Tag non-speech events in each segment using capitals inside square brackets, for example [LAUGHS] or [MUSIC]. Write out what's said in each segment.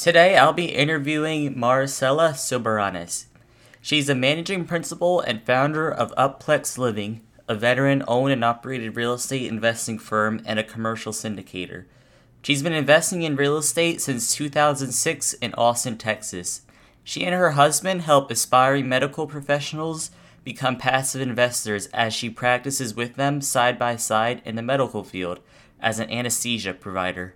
Today I'll be interviewing Maricela Soberanes. She's a managing principal and founder of Up Plex Living, a veteran owned and operated real estate investing firm and a commercial syndicator. She's been investing in real estate since 2006 in Austin, Texas. She and her husband help aspiring medical professionals become passive investors as she practices with them side by side in the medical field as an anesthesia provider.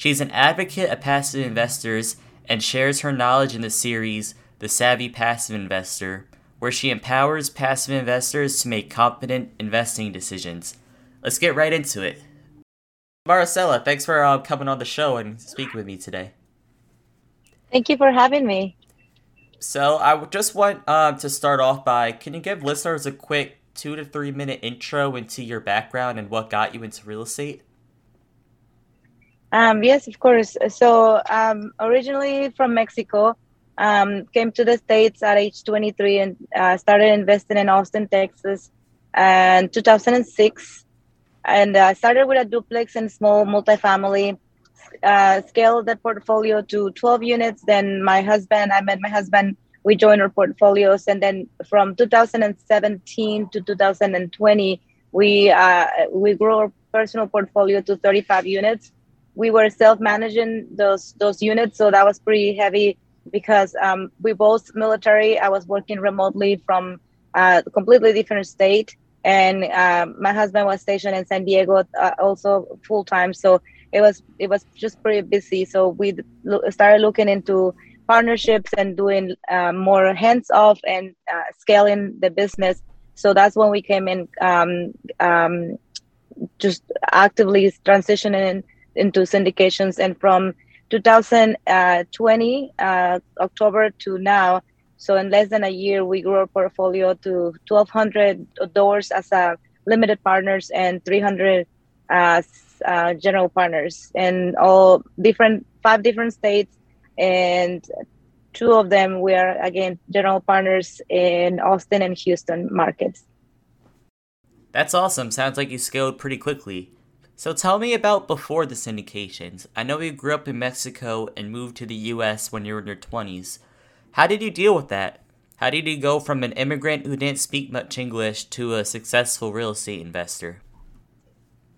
She's an advocate of passive investors and shares her knowledge in the series The Savvy Passive Investor, where she empowers passive investors to make competent investing decisions. Let's get right into it. Maricela, thanks for uh, coming on the show and speaking with me today. Thank you for having me. So, I just want uh, to start off by can you give listeners a quick two to three minute intro into your background and what got you into real estate? Um, yes, of course. So um, originally from Mexico, um, came to the States at age 23 and uh, started investing in Austin, Texas, and 2006. And I uh, started with a duplex and small multifamily, uh, scaled the portfolio to 12 units. Then my husband, I met my husband, we joined our portfolios. And then from 2017 to 2020, we, uh, we grew our personal portfolio to 35 units we were self-managing those those units, so that was pretty heavy because um, we both military. I was working remotely from a completely different state, and um, my husband was stationed in San Diego, uh, also full time. So it was it was just pretty busy. So we started looking into partnerships and doing uh, more hands off and uh, scaling the business. So that's when we came in, um, um just actively transitioning into syndications. And from 2020 uh, October to now, so in less than a year, we grew our portfolio to 1,200 doors as a limited partners and 300 as uh, general partners in all different five different states, and two of them we are again general partners in Austin and Houston markets. That's awesome. Sounds like you scaled pretty quickly. So tell me about before the syndications. I know you grew up in Mexico and moved to the US when you were in your 20s. How did you deal with that? How did you go from an immigrant who didn't speak much English to a successful real estate investor?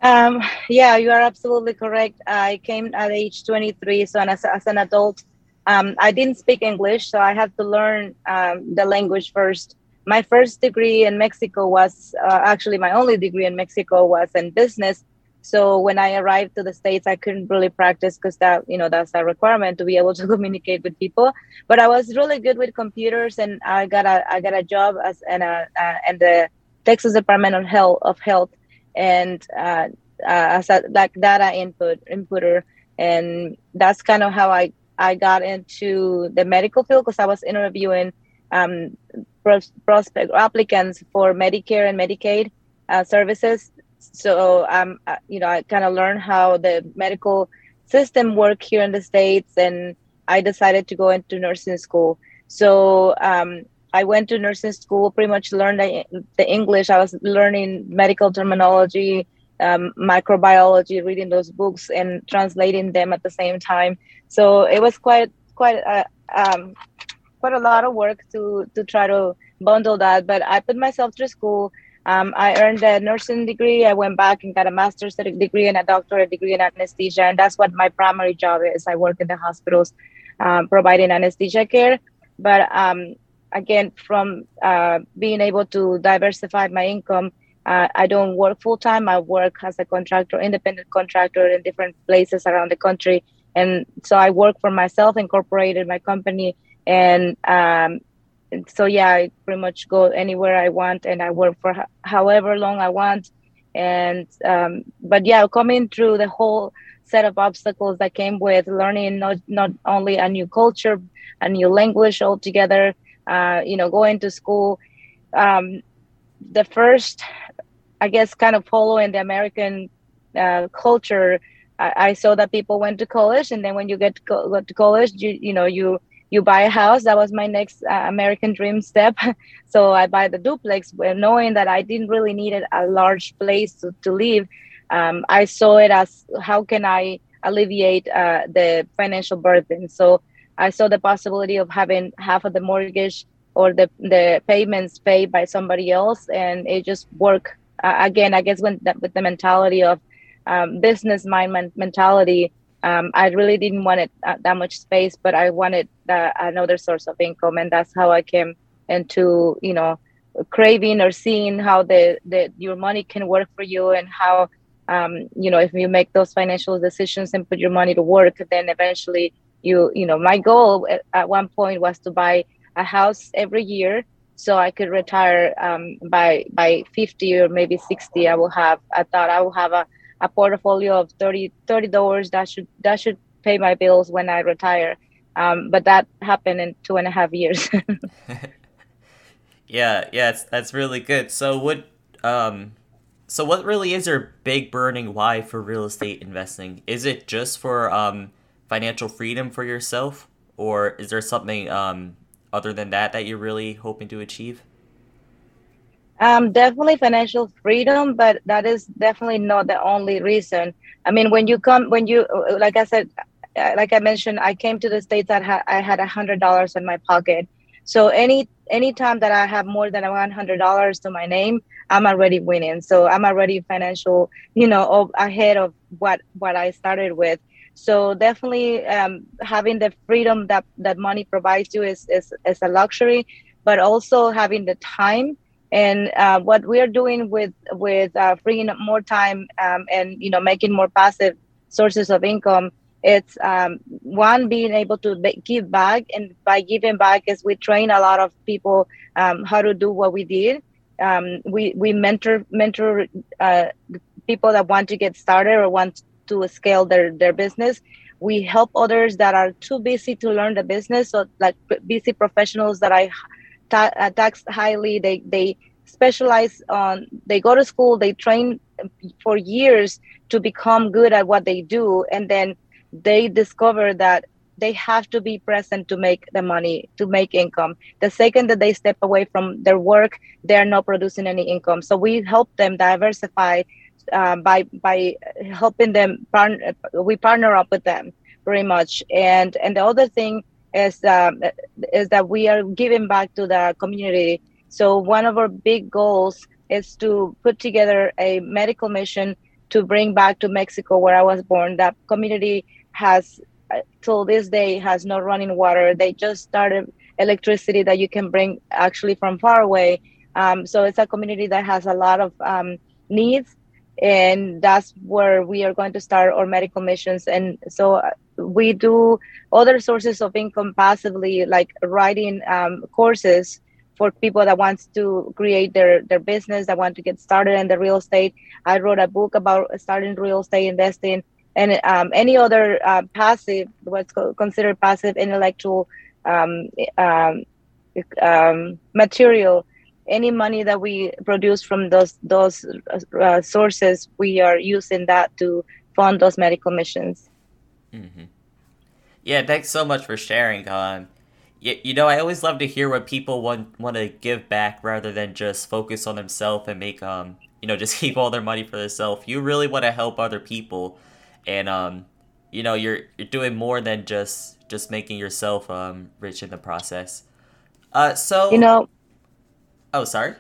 Um, yeah, you are absolutely correct. I came at age 23, so as, as an adult, um, I didn't speak English, so I had to learn um, the language first. My first degree in Mexico was uh, actually my only degree in Mexico was in business, so when I arrived to the States, I couldn't really practice because that, you know, that's a requirement to be able to [LAUGHS] communicate with people. But I was really good with computers, and I got a I got a job as in a uh, in the Texas Department of Health of Health, and uh, uh, as a like data input inputter, and that's kind of how I I got into the medical field because I was interviewing um, prospect applicants for Medicare and Medicaid uh, services so um, you know, I kind of learned how the medical system work here in the states, and I decided to go into nursing school. So um, I went to nursing school, pretty much learned the, English. I was learning medical terminology, um, microbiology, reading those books and translating them at the same time. So it was quite quite a, um, quite a lot of work to to try to bundle that. But I put myself through school. Um, I earned a nursing degree. I went back and got a master's degree and a doctorate degree in anesthesia, and that's what my primary job is. I work in the hospitals um, providing anesthesia care. But um, again, from uh, being able to diversify my income, uh, I don't work full time. I work as a contractor, independent contractor in different places around the country, and so I work for myself, incorporated my company, and um, so yeah, I pretty much go anywhere I want, and I work for however long I want. And um, but yeah, coming through the whole set of obstacles that came with learning not not only a new culture, a new language altogether. Uh, you know, going to school. Um, the first, I guess, kind of following the American uh, culture. I, I, saw that people went to college, and then when you get co- to college, you you know you you buy a house. That was my next uh, American dream step. [LAUGHS] so I buy the duplex, knowing that I didn't really need a large place to, to live. Um, I saw it as how can I alleviate uh, the financial burden. So I saw the possibility of having half of the mortgage or the the payments paid by somebody else, and it just worked. Uh, again, I guess when with the mentality of um, business mind mentality, um, I really didn't want it uh, that much space, but I wanted uh, another source of income, and that's how I came into you know craving or seeing how the, the your money can work for you and how um, you know if you make those financial decisions and put your money to work, then eventually you you know my goal at, at one point was to buy a house every year so I could retire um, by by 50 or maybe 60. I will have. I thought I will have a, a portfolio of 30 30 dollars that should that should pay my bills when I retire. Um, but that happened in two and a half years. [LAUGHS] yeah, yeah, that's really good. So what um, so what really is your big burning why for real estate investing? Is it just for um financial freedom for yourself, or is there something um other than that that you're really hoping to achieve? Um, definitely financial freedom, but that is definitely not the only reason. I mean, when you come, when you, like I said, uh, like I mentioned, I came to the states. I had I had a hundred dollars in my pocket. So any any time that I have more than one hundred dollars to my name, I'm already winning. So I'm already financial, you know, ahead of what what I started with. So definitely um, having the freedom that, that money provides you is, is, is a luxury, but also having the time and uh, what we are doing with with uh, freeing up more time um, and you know making more passive sources of income it's um, one being able to give back and by giving back is we train a lot of people um, how to do what we did. Um, we we mentor mentor uh, people that want to get started or want to scale their their business. We help others that are too busy to learn the business. So like busy professionals that i ta- uh, tax highly. They they specialize on they go to school they train for years to become good at what they do and then they discover that they have to be present to make the money to make income. The second that they step away from their work they're not producing any income. So we help them diversify uh, by by helping them partner, we partner up with them very much. And and the other thing is um, is that we are giving back to the community. So one of our big goals is to put together a medical mission to bring back to mexico where i was born. That community has uh, till this day has no running water. They just started electricity that you can bring actually from far away. Um, so it's a community that has a lot of um, needs and that's where we are going to start our medical missions. And so uh, we do other sources of income passively like writing um, courses for people that wants to create their their business that want to get started in the real estate i wrote a book about starting real estate investing and um, any other uh, passive what's considered passive intellectual um, um, um material any money that we produce from those those uh, sources, we are using that to fund those medical missions. Mm-hmm. Yeah, thanks so much for sharing. Um, you, you know, I always love to hear what people want want to give back rather than just focus on themselves and make um, you know, [LAUGHS] just keep all their money for themselves. You really want to help other people, and um, you know, you're you're doing more than just just making yourself um rich in the process. Uh, so you know Oh, sorry.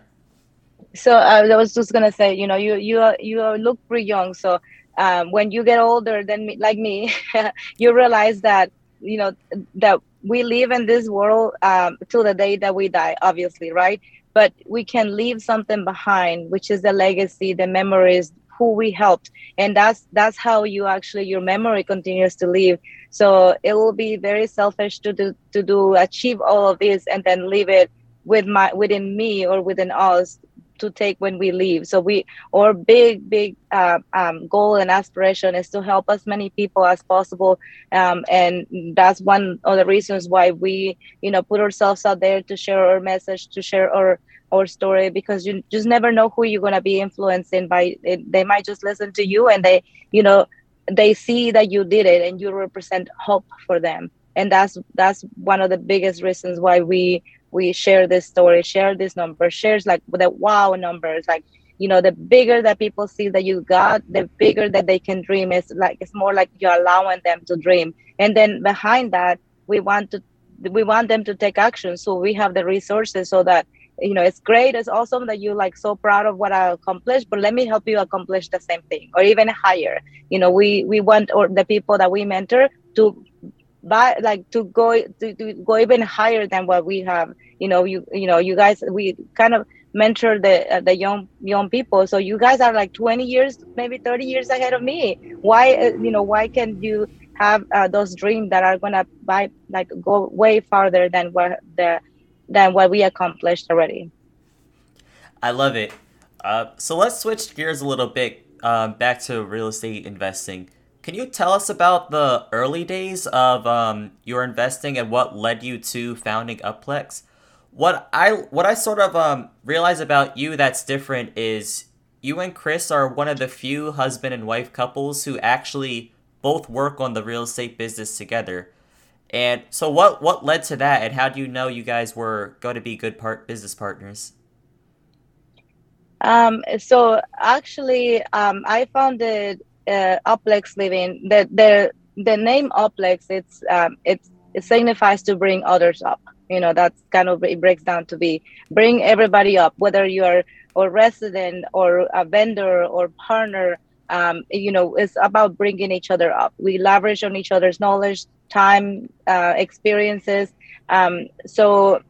So uh, I was just gonna say, you know, you you are, you are, look pretty young. So um, when you get older than me, like me, [LAUGHS] you realize that you know that we live in this world um, till the day that we die, obviously, right? But we can leave something behind, which is the legacy, the memories, who we helped, and that's that's how you actually your memory continues to live. So it will be very selfish to do to do achieve all of this and then leave it with my within me or within us to take when we leave. So we our big big uh, um, goal and aspiration is to help as many people as possible, um, and that's one of the reasons why we you know put ourselves out there to share our message, to share our our story because you just never know who you're gonna be influencing by. They might just listen to you and they you know they see that you did it and you represent hope for them and that's that's one of the biggest reasons why we we share this story, share this number, shares like the wow numbers. Like you know the bigger that people see that you got the bigger that they can dream. It's like it's more like you're allowing them to dream. And then behind that we want to we want them to take action. So we have the resources so that you know it's great it's awesome that you like so proud of what i accomplished but let me help you accomplish the same thing or even higher. You know we we want or the people that we mentor to buy like to go to, to go even higher than what we have you know you you know you guys we kind of mentor the uh, the young young people. So you guys are like 20 years maybe 30 years ahead of me. Why uh, you know why can you have uh, those dreams that are gonna buy like go way farther than what the than what we accomplished already? I love it. Uh, so let's switch gears a little bit um, back to real estate investing can you tell us about the early days of um, your investing and what led you to founding Up Plex? What I what I sort of um, realize about you that's different is you and Chris are one of the few husband and wife couples who actually both work on the real estate business together. And so what what led to that and how do you know you guys were going to be good part business partners? Um, so actually um, I founded uh, Up Plex living. The the the name Up Plex it's um, it's it signifies to bring others up. You know that's kind of it breaks down to be bring everybody up, whether you are a resident or a vendor or partner. Um, you know, it's about bringing each other up. We leverage on each other's knowledge, time, uh, experiences. Um, so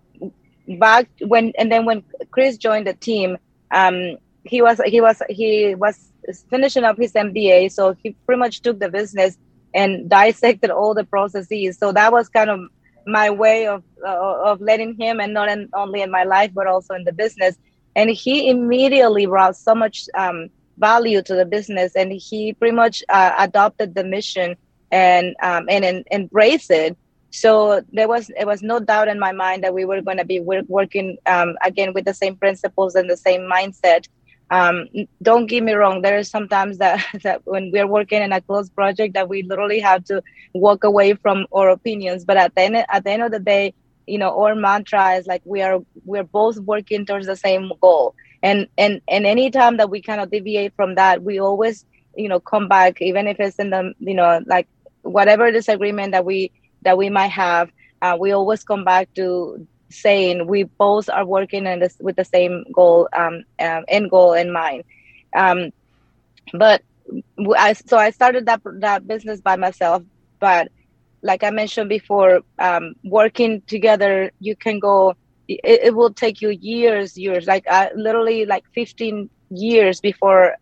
back when and then when Chris joined the team, um, he was he was he was finishing up his MBA, so he pretty much took the business and dissected all the processes. So that was kind of my way of uh, of letting him, and not in, only in my life, but also in the business. And he immediately brought so much um, value to the business, and he pretty much uh, adopted the mission and um, and, and embraced it. So there was it was no doubt in my mind that we were going to be working um, again with the same principles and the same mindset um, don't get me wrong there is sometimes that, [LAUGHS] that when we're working in a close project that we literally have to walk away from our opinions. But at the end at the end of the day you know our mantra is like we are we're both working towards the same goal. And and and anytime that we kind of deviate from that we always you know come back even if it's in the you know like whatever disagreement that we that we might have uh, we always come back to saying we both are working in this with the same goal um, um end goal in mind. Um, but I, so I started that that business by myself but like I mentioned before um, working together you can go it, it, will take you years years like I, literally like 15 years before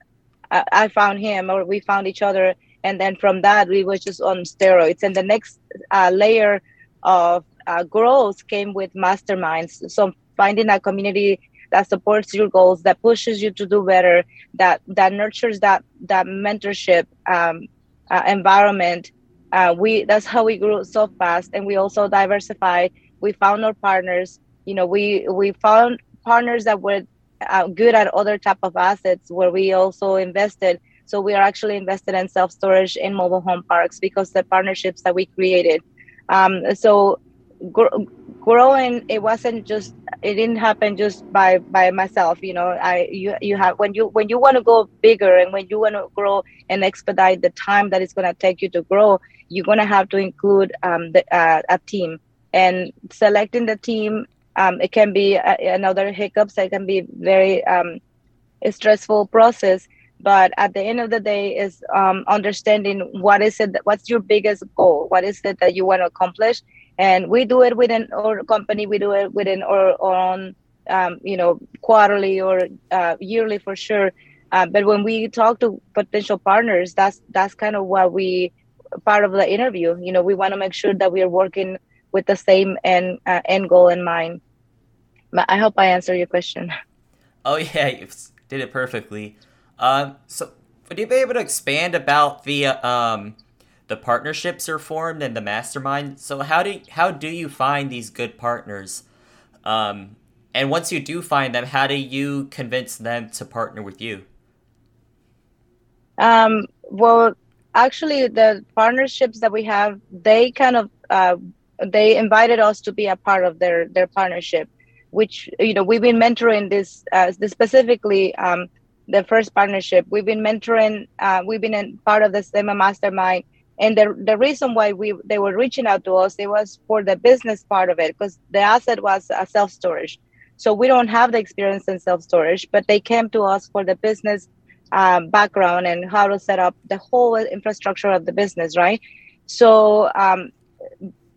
I, I found him or we found each other. And then from that we was just on steroids. And the next uh, layer of uh, growth came with masterminds. So finding a community that supports your goals, that pushes you to do better, that that nurtures that that mentorship um, uh, environment. Uh, we that's how we grew so fast, and we also diversified. We found our partners. You know, we we found partners that were uh, good at other type of assets where we also invested. So we are actually invested in self storage in mobile home parks because the partnerships that we created. Um, so gr- growing it wasn't just it didn't happen just by by myself you know i you you have when you when you want to go bigger and when you want to grow and expedite the time that it's going to take you to grow you're going to have to include um, the, uh, a team. And selecting the team um, it can be a, another hiccups it can be very um, stressful process. But at the end of the day is um, understanding what is it that, what's your biggest goal? What is it that you want to accomplish and we do it within our company we do it within our, our own um, you know quarterly or uh, yearly for sure. Uh, but when we talk to potential partners that's that's kind of what we part of the interview. You know we want to make sure that we are working with the same end uh, end goal in mind. But i hope i answered your question. [LAUGHS] Oh yeah you did it perfectly. Um, so would you be able to expand about the uh, um, the partnerships are formed and the mastermind. So how do how do you find these good partners? Um, and once you do find them, how do you convince them to partner with you? Um, well, actually, the partnerships that we have, they kind of uh, they invited us to be a part of their their partnership, which you know we've been mentoring this uh, this specifically. Um, the first partnership. We've been mentoring. Uh, we've been part of the SEMA mastermind, and the the reason why we they were reaching out to us it was for the business part of it because the asset was a self storage. So we don't have the experience in self storage, but they came to us for the business um, background and how to set up the whole infrastructure of the business, right? So um,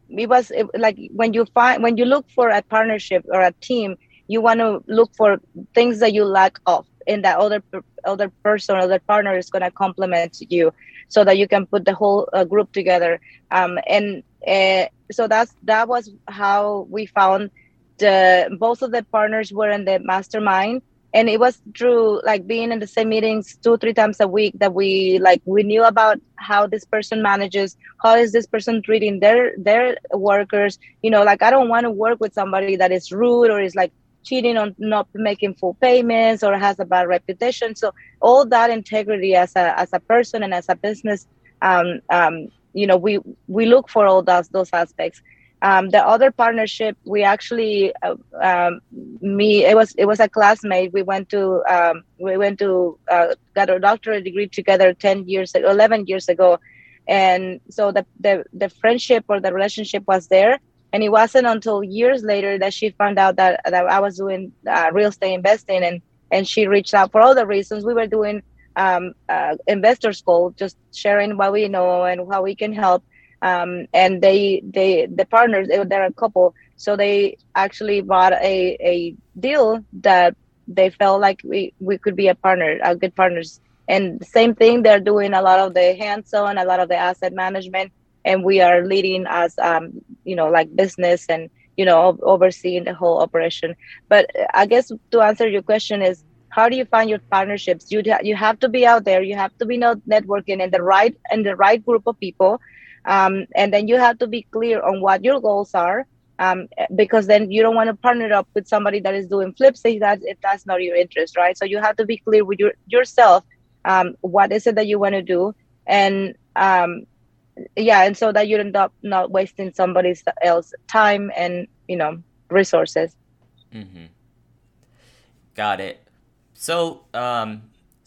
it was it, like when you find when you look for a partnership or a team, you want to look for things that you lack of and that other other person or other partner is going to complement you so that you can put the whole uh, group together. Um, and uh, so that's that was how we found the both of the partners were in the mastermind. And it was through like being in the same meetings two three times a week that we like we knew about how this person manages how is this person treating their their workers. You know like i don't want to work with somebody that is rude or is like cheating on not making full payments or has a bad reputation so all that integrity as a as a person and as a business um, um, you know we we look for all those those aspects um, the other partnership, we actually, uh, um, me, it was it was a classmate. We went to um, we went to uh, got a doctorate degree together ten years, eleven years ago, and so the the the friendship or the relationship was there. And it wasn't until years later that she found out that that I was doing uh, real estate investing, and and she reached out for all the reasons. We were doing um, uh, investor school, just sharing what we know and how we can help. Um, and they they the partners they're a couple. So they actually bought a, a deal that they felt like we, we could be a partner a good partners. And same thing they're doing a lot of the hands-on a lot of the asset management and we are leading as um, you know like business and you know overseeing the whole operation. But i guess to answer your question is how do you find your partnerships? You you have to be out there. You have to be networking in the right in the right group of people. Um, and then you have to be clear on what your goals are um, because then you don't want to partner up with somebody that is doing flips if that if that's not your interest right? So you have to be clear with your yourself um, what is it that you want to do. And um, yeah and so that you end up not wasting somebody else time and you know resources mm-hmm. got it so um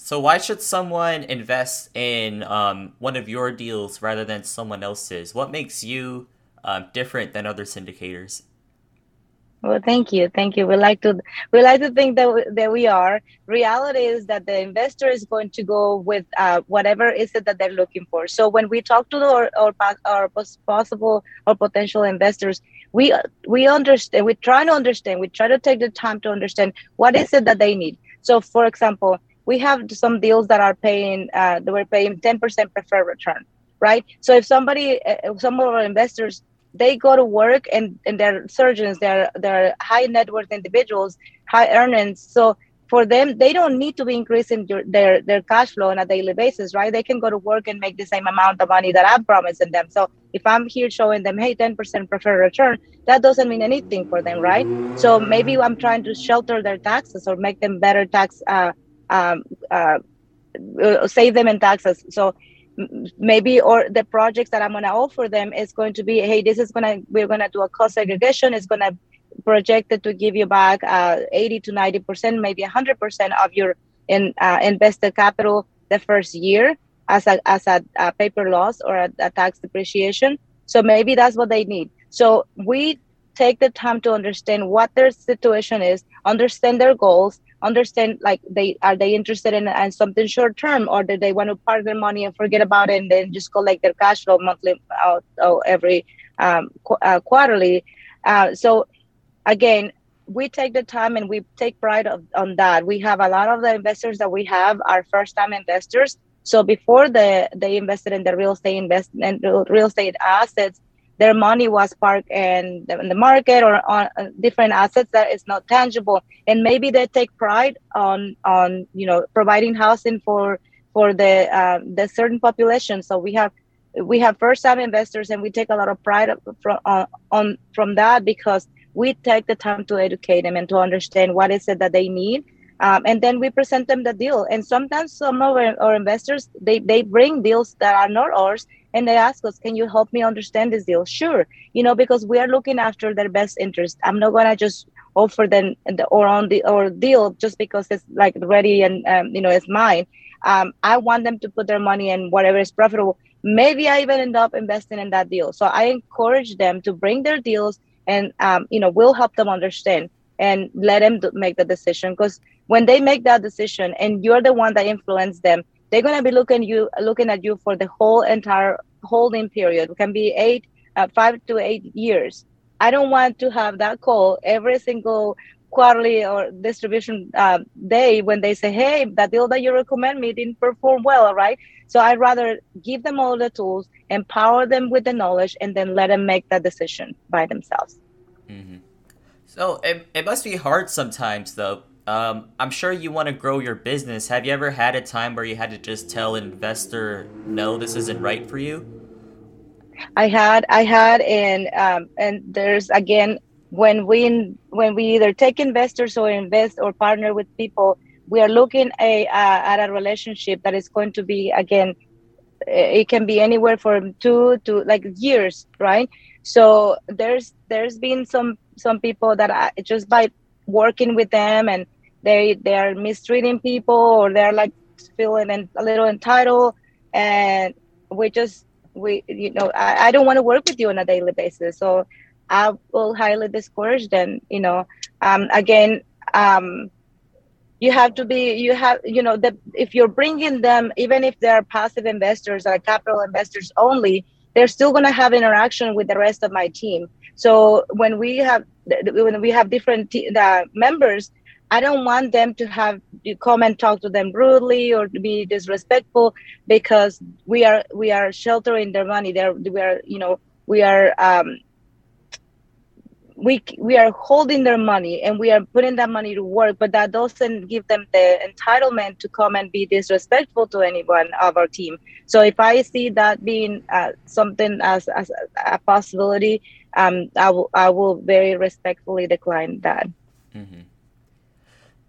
so why should someone invest in um, one of your deals rather than someone else's? What makes you um, different than other syndicators? Well, thank you, thank you. We like to we like to think that we, that we are. Reality is that the investor is going to go with uh, whatever is it that they're looking for. So when we talk to our our, our possible or potential investors, we we understand. We try to understand. We try to take the time to understand what is it that they need. So, for example, we have some deals that are paying uh, that we're paying 10% preferred return right so if somebody uh, some of our investors they go to work and, and they're surgeons they're they're high net worth individuals high earnings. So for them they don't need to be increasing your, their their cash flow on a daily basis right? They can go to work and make the same amount of money that i'm promising them. So if i'm here showing them hey 10% preferred return that doesn't mean anything for them right? So maybe i'm trying to shelter their taxes or make them better tax uh, um, uh, uh, save them in taxes. So maybe or the projects that I'm going to offer them is going to be, hey, this is going to we're going to do a cost segregation. It's going to projected to give you back uh, 80 to 90 percent, maybe 100 percent of your in, uh, invested capital the first year as a as a, a paper loss or a, a tax depreciation. So maybe that's what they need. So we take the time to understand what their situation is, understand their goals, understand like they are they interested in, in something short term or do they want to park their money and forget about it and then just collect their cash flow monthly out uh, every um, qu- uh, quarterly? Uh, so again we take the time and we take pride of, on that. We have a lot of the investors that we have are first time investors. So before the they invested in the real estate investment real estate assets their money was parked in the, in the market or on uh, different assets that is not tangible. And maybe they take pride on on you know providing housing for for the uh, the certain population. So we have we have first time investors and we take a lot of pride from uh, on from that because we take the time to educate them and to understand what is it that they need um, and then we present them the deal and sometimes some of our, our investors they, they bring deals that are not ours and they ask us can you help me understand this deal sure you know because we are looking after their best interest i'm not to just offer them the, or on the or deal just because it's like ready and um, you know it's mine. Um, I want them to put their money in whatever is profitable. Maybe I even end up investing in that deal. So I encourage them to bring their deals, and um, you know we'll help them understand and let them make the decision because when they make that decision and you're the one that influenced them they're going to be looking you looking at you for the whole entire holding period it can be eight uh, five to eight years I don't want to have that call every single quarterly or distribution uh, day when they say, hey, that deal that you recommend me didn't perform well, right? So I'd rather give them all the tools, empower them with the knowledge, and then let them make that decision by themselves. Mm-hmm. So it, it must be hard sometimes, though. Um, I'm sure you want to grow your business. Have you ever had a time where you had to just tell an investor, no, this isn't right for you? I had, I had, and um, and there's again when we when we either take investors or invest or partner with people, we are looking a, uh, at a relationship that is going to be again, it can be anywhere from two to like years, right? So there's there's been some some people that I, just by working with them and they they are mistreating people or they're like feeling a little entitled. And we just we you know I, I don't want to work with you on a daily basis. So i will highly discourage them you know. Um, again um, you have to be you have you know that if you're bringing them even if they're passive investors or capital investors only they're still going to have interaction with the rest of my team. So when we have when we have different the members I don't want them to have you come and talk to them rudely or to be disrespectful because we are we are sheltering their money. We are you know we are um, we we are holding their money and we are putting that money to work, but that doesn't give them the entitlement to come and be disrespectful to anyone of our team. So if I see that being uh, something as, as a possibility, um, I will I will very respectfully decline that. Mm-hmm.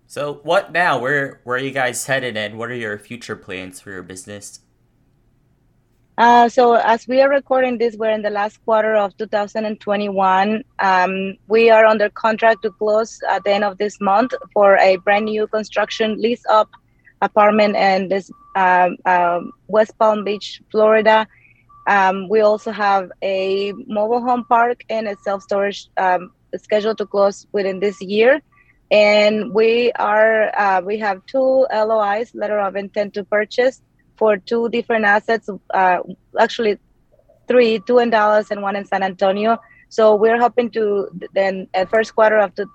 So what now? Where where are you guys headed and what are your future plans for your business? Uh, so as we are recording this, we're in the last quarter of 2021. Um, we are under contract to close at the end of this month for a brand new construction lease up apartment in this um, um, West Palm Beach, Florida. Um, we also have a mobile home park and a self storage um, scheduled to close within this year and we are uh, we have two LOIs, letter of intent to purchase, for two different assets. Uh, actually, three, two in Dallas and one in San Antonio. So we're hoping to then at first quarter of the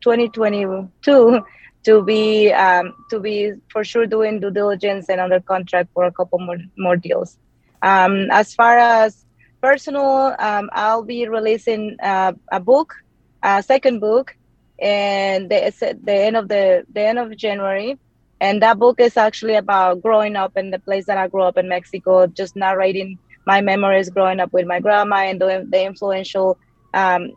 2022 to be um, to be for sure doing due diligence and under contract for a couple more more deals. Um, as far as personal, um, I'll be releasing uh, a book, a second book and the, at the end of the the end of January. And that book is actually about growing up in the place that I grew up in Mexico, just narrating my memories growing up with my grandma and the, the influential um,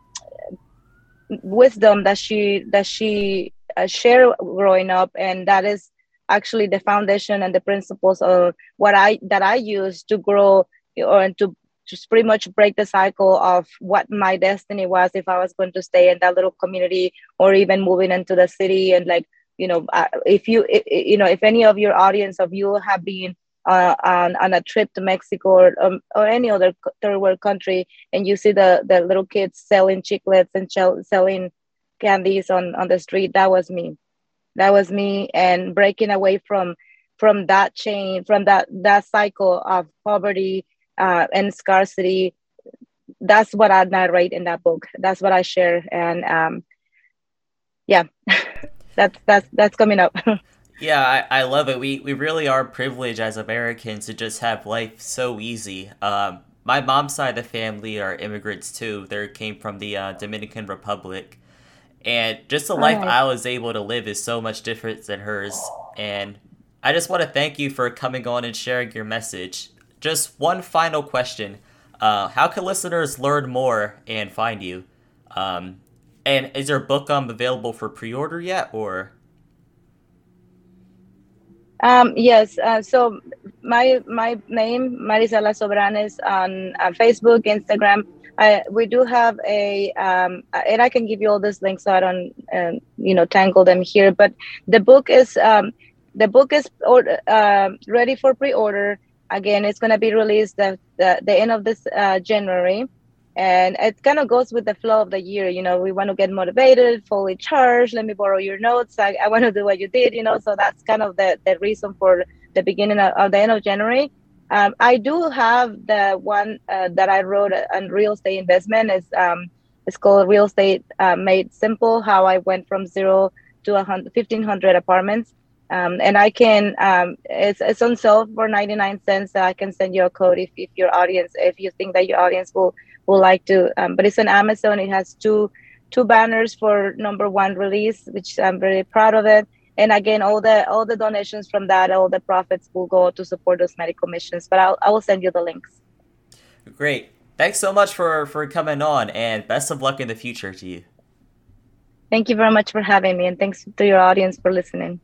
wisdom that she that she uh, shared growing up, and that is actually the foundation and the principles of what I that I use to grow or to just pretty much break the cycle of what my destiny was if I was going to stay in that little community or even moving into the city. And like you know uh, if you if, you know if any of your audience of you have been uh, on, on a trip to Mexico or, um, or any other third world country and you see the, the little kids selling chiclets and selling candies on, on the street that was me. That was me and breaking away from from that chain from that that cycle of poverty uh, and scarcity that's what i narrate in that book. That's what i share. And um, yeah [LAUGHS] that's that's that's coming up. [LAUGHS] Yeah I, I love it. We we really are privileged as americans to just have life so easy. Um, my mom's side of the family are immigrants too. They came from the uh, dominican republic. And just the life right. i was able to live is so much different than hers. And i just want to thank you for coming on and sharing your message just one final question. Uh, how can listeners learn more and find you? Um, and is your book um, available for pre-order yet, or? Um, yes. Uh, so my my name Maricela Soberanes on, on Facebook, Instagram. I, we do have a, um, and I can give you all these links so I don't, uh, you know, tangle them here. But the book is um, the book is order, uh, ready for pre-order. Again, it's going to be released at the, the end of this uh, January. And it kind of goes with the flow of the year you know we want to get motivated fully charged let me borrow your notes i, I want to do what you did you know so that's kind of the, the reason for the beginning of, of the end of january. Um, i do have the one uh, that i wrote on real estate investment. Is um, it's called real estate uh, made simple how i went from zero to 100, 1500 apartments um, and I can um, it's it's on sale for 99 cents. So I can send you a code if, if your audience if you think that your audience will will like to. Um, but it's on Amazon. It has two two banners for number one release, which I'm very proud of it. And again, all the all the donations from that, all the profits will go to support those medical missions. But I'll I will send you the links. Great. Thanks so much for for coming on, and best of luck in the future to you. Thank you very much for having me, and thanks to your audience for listening.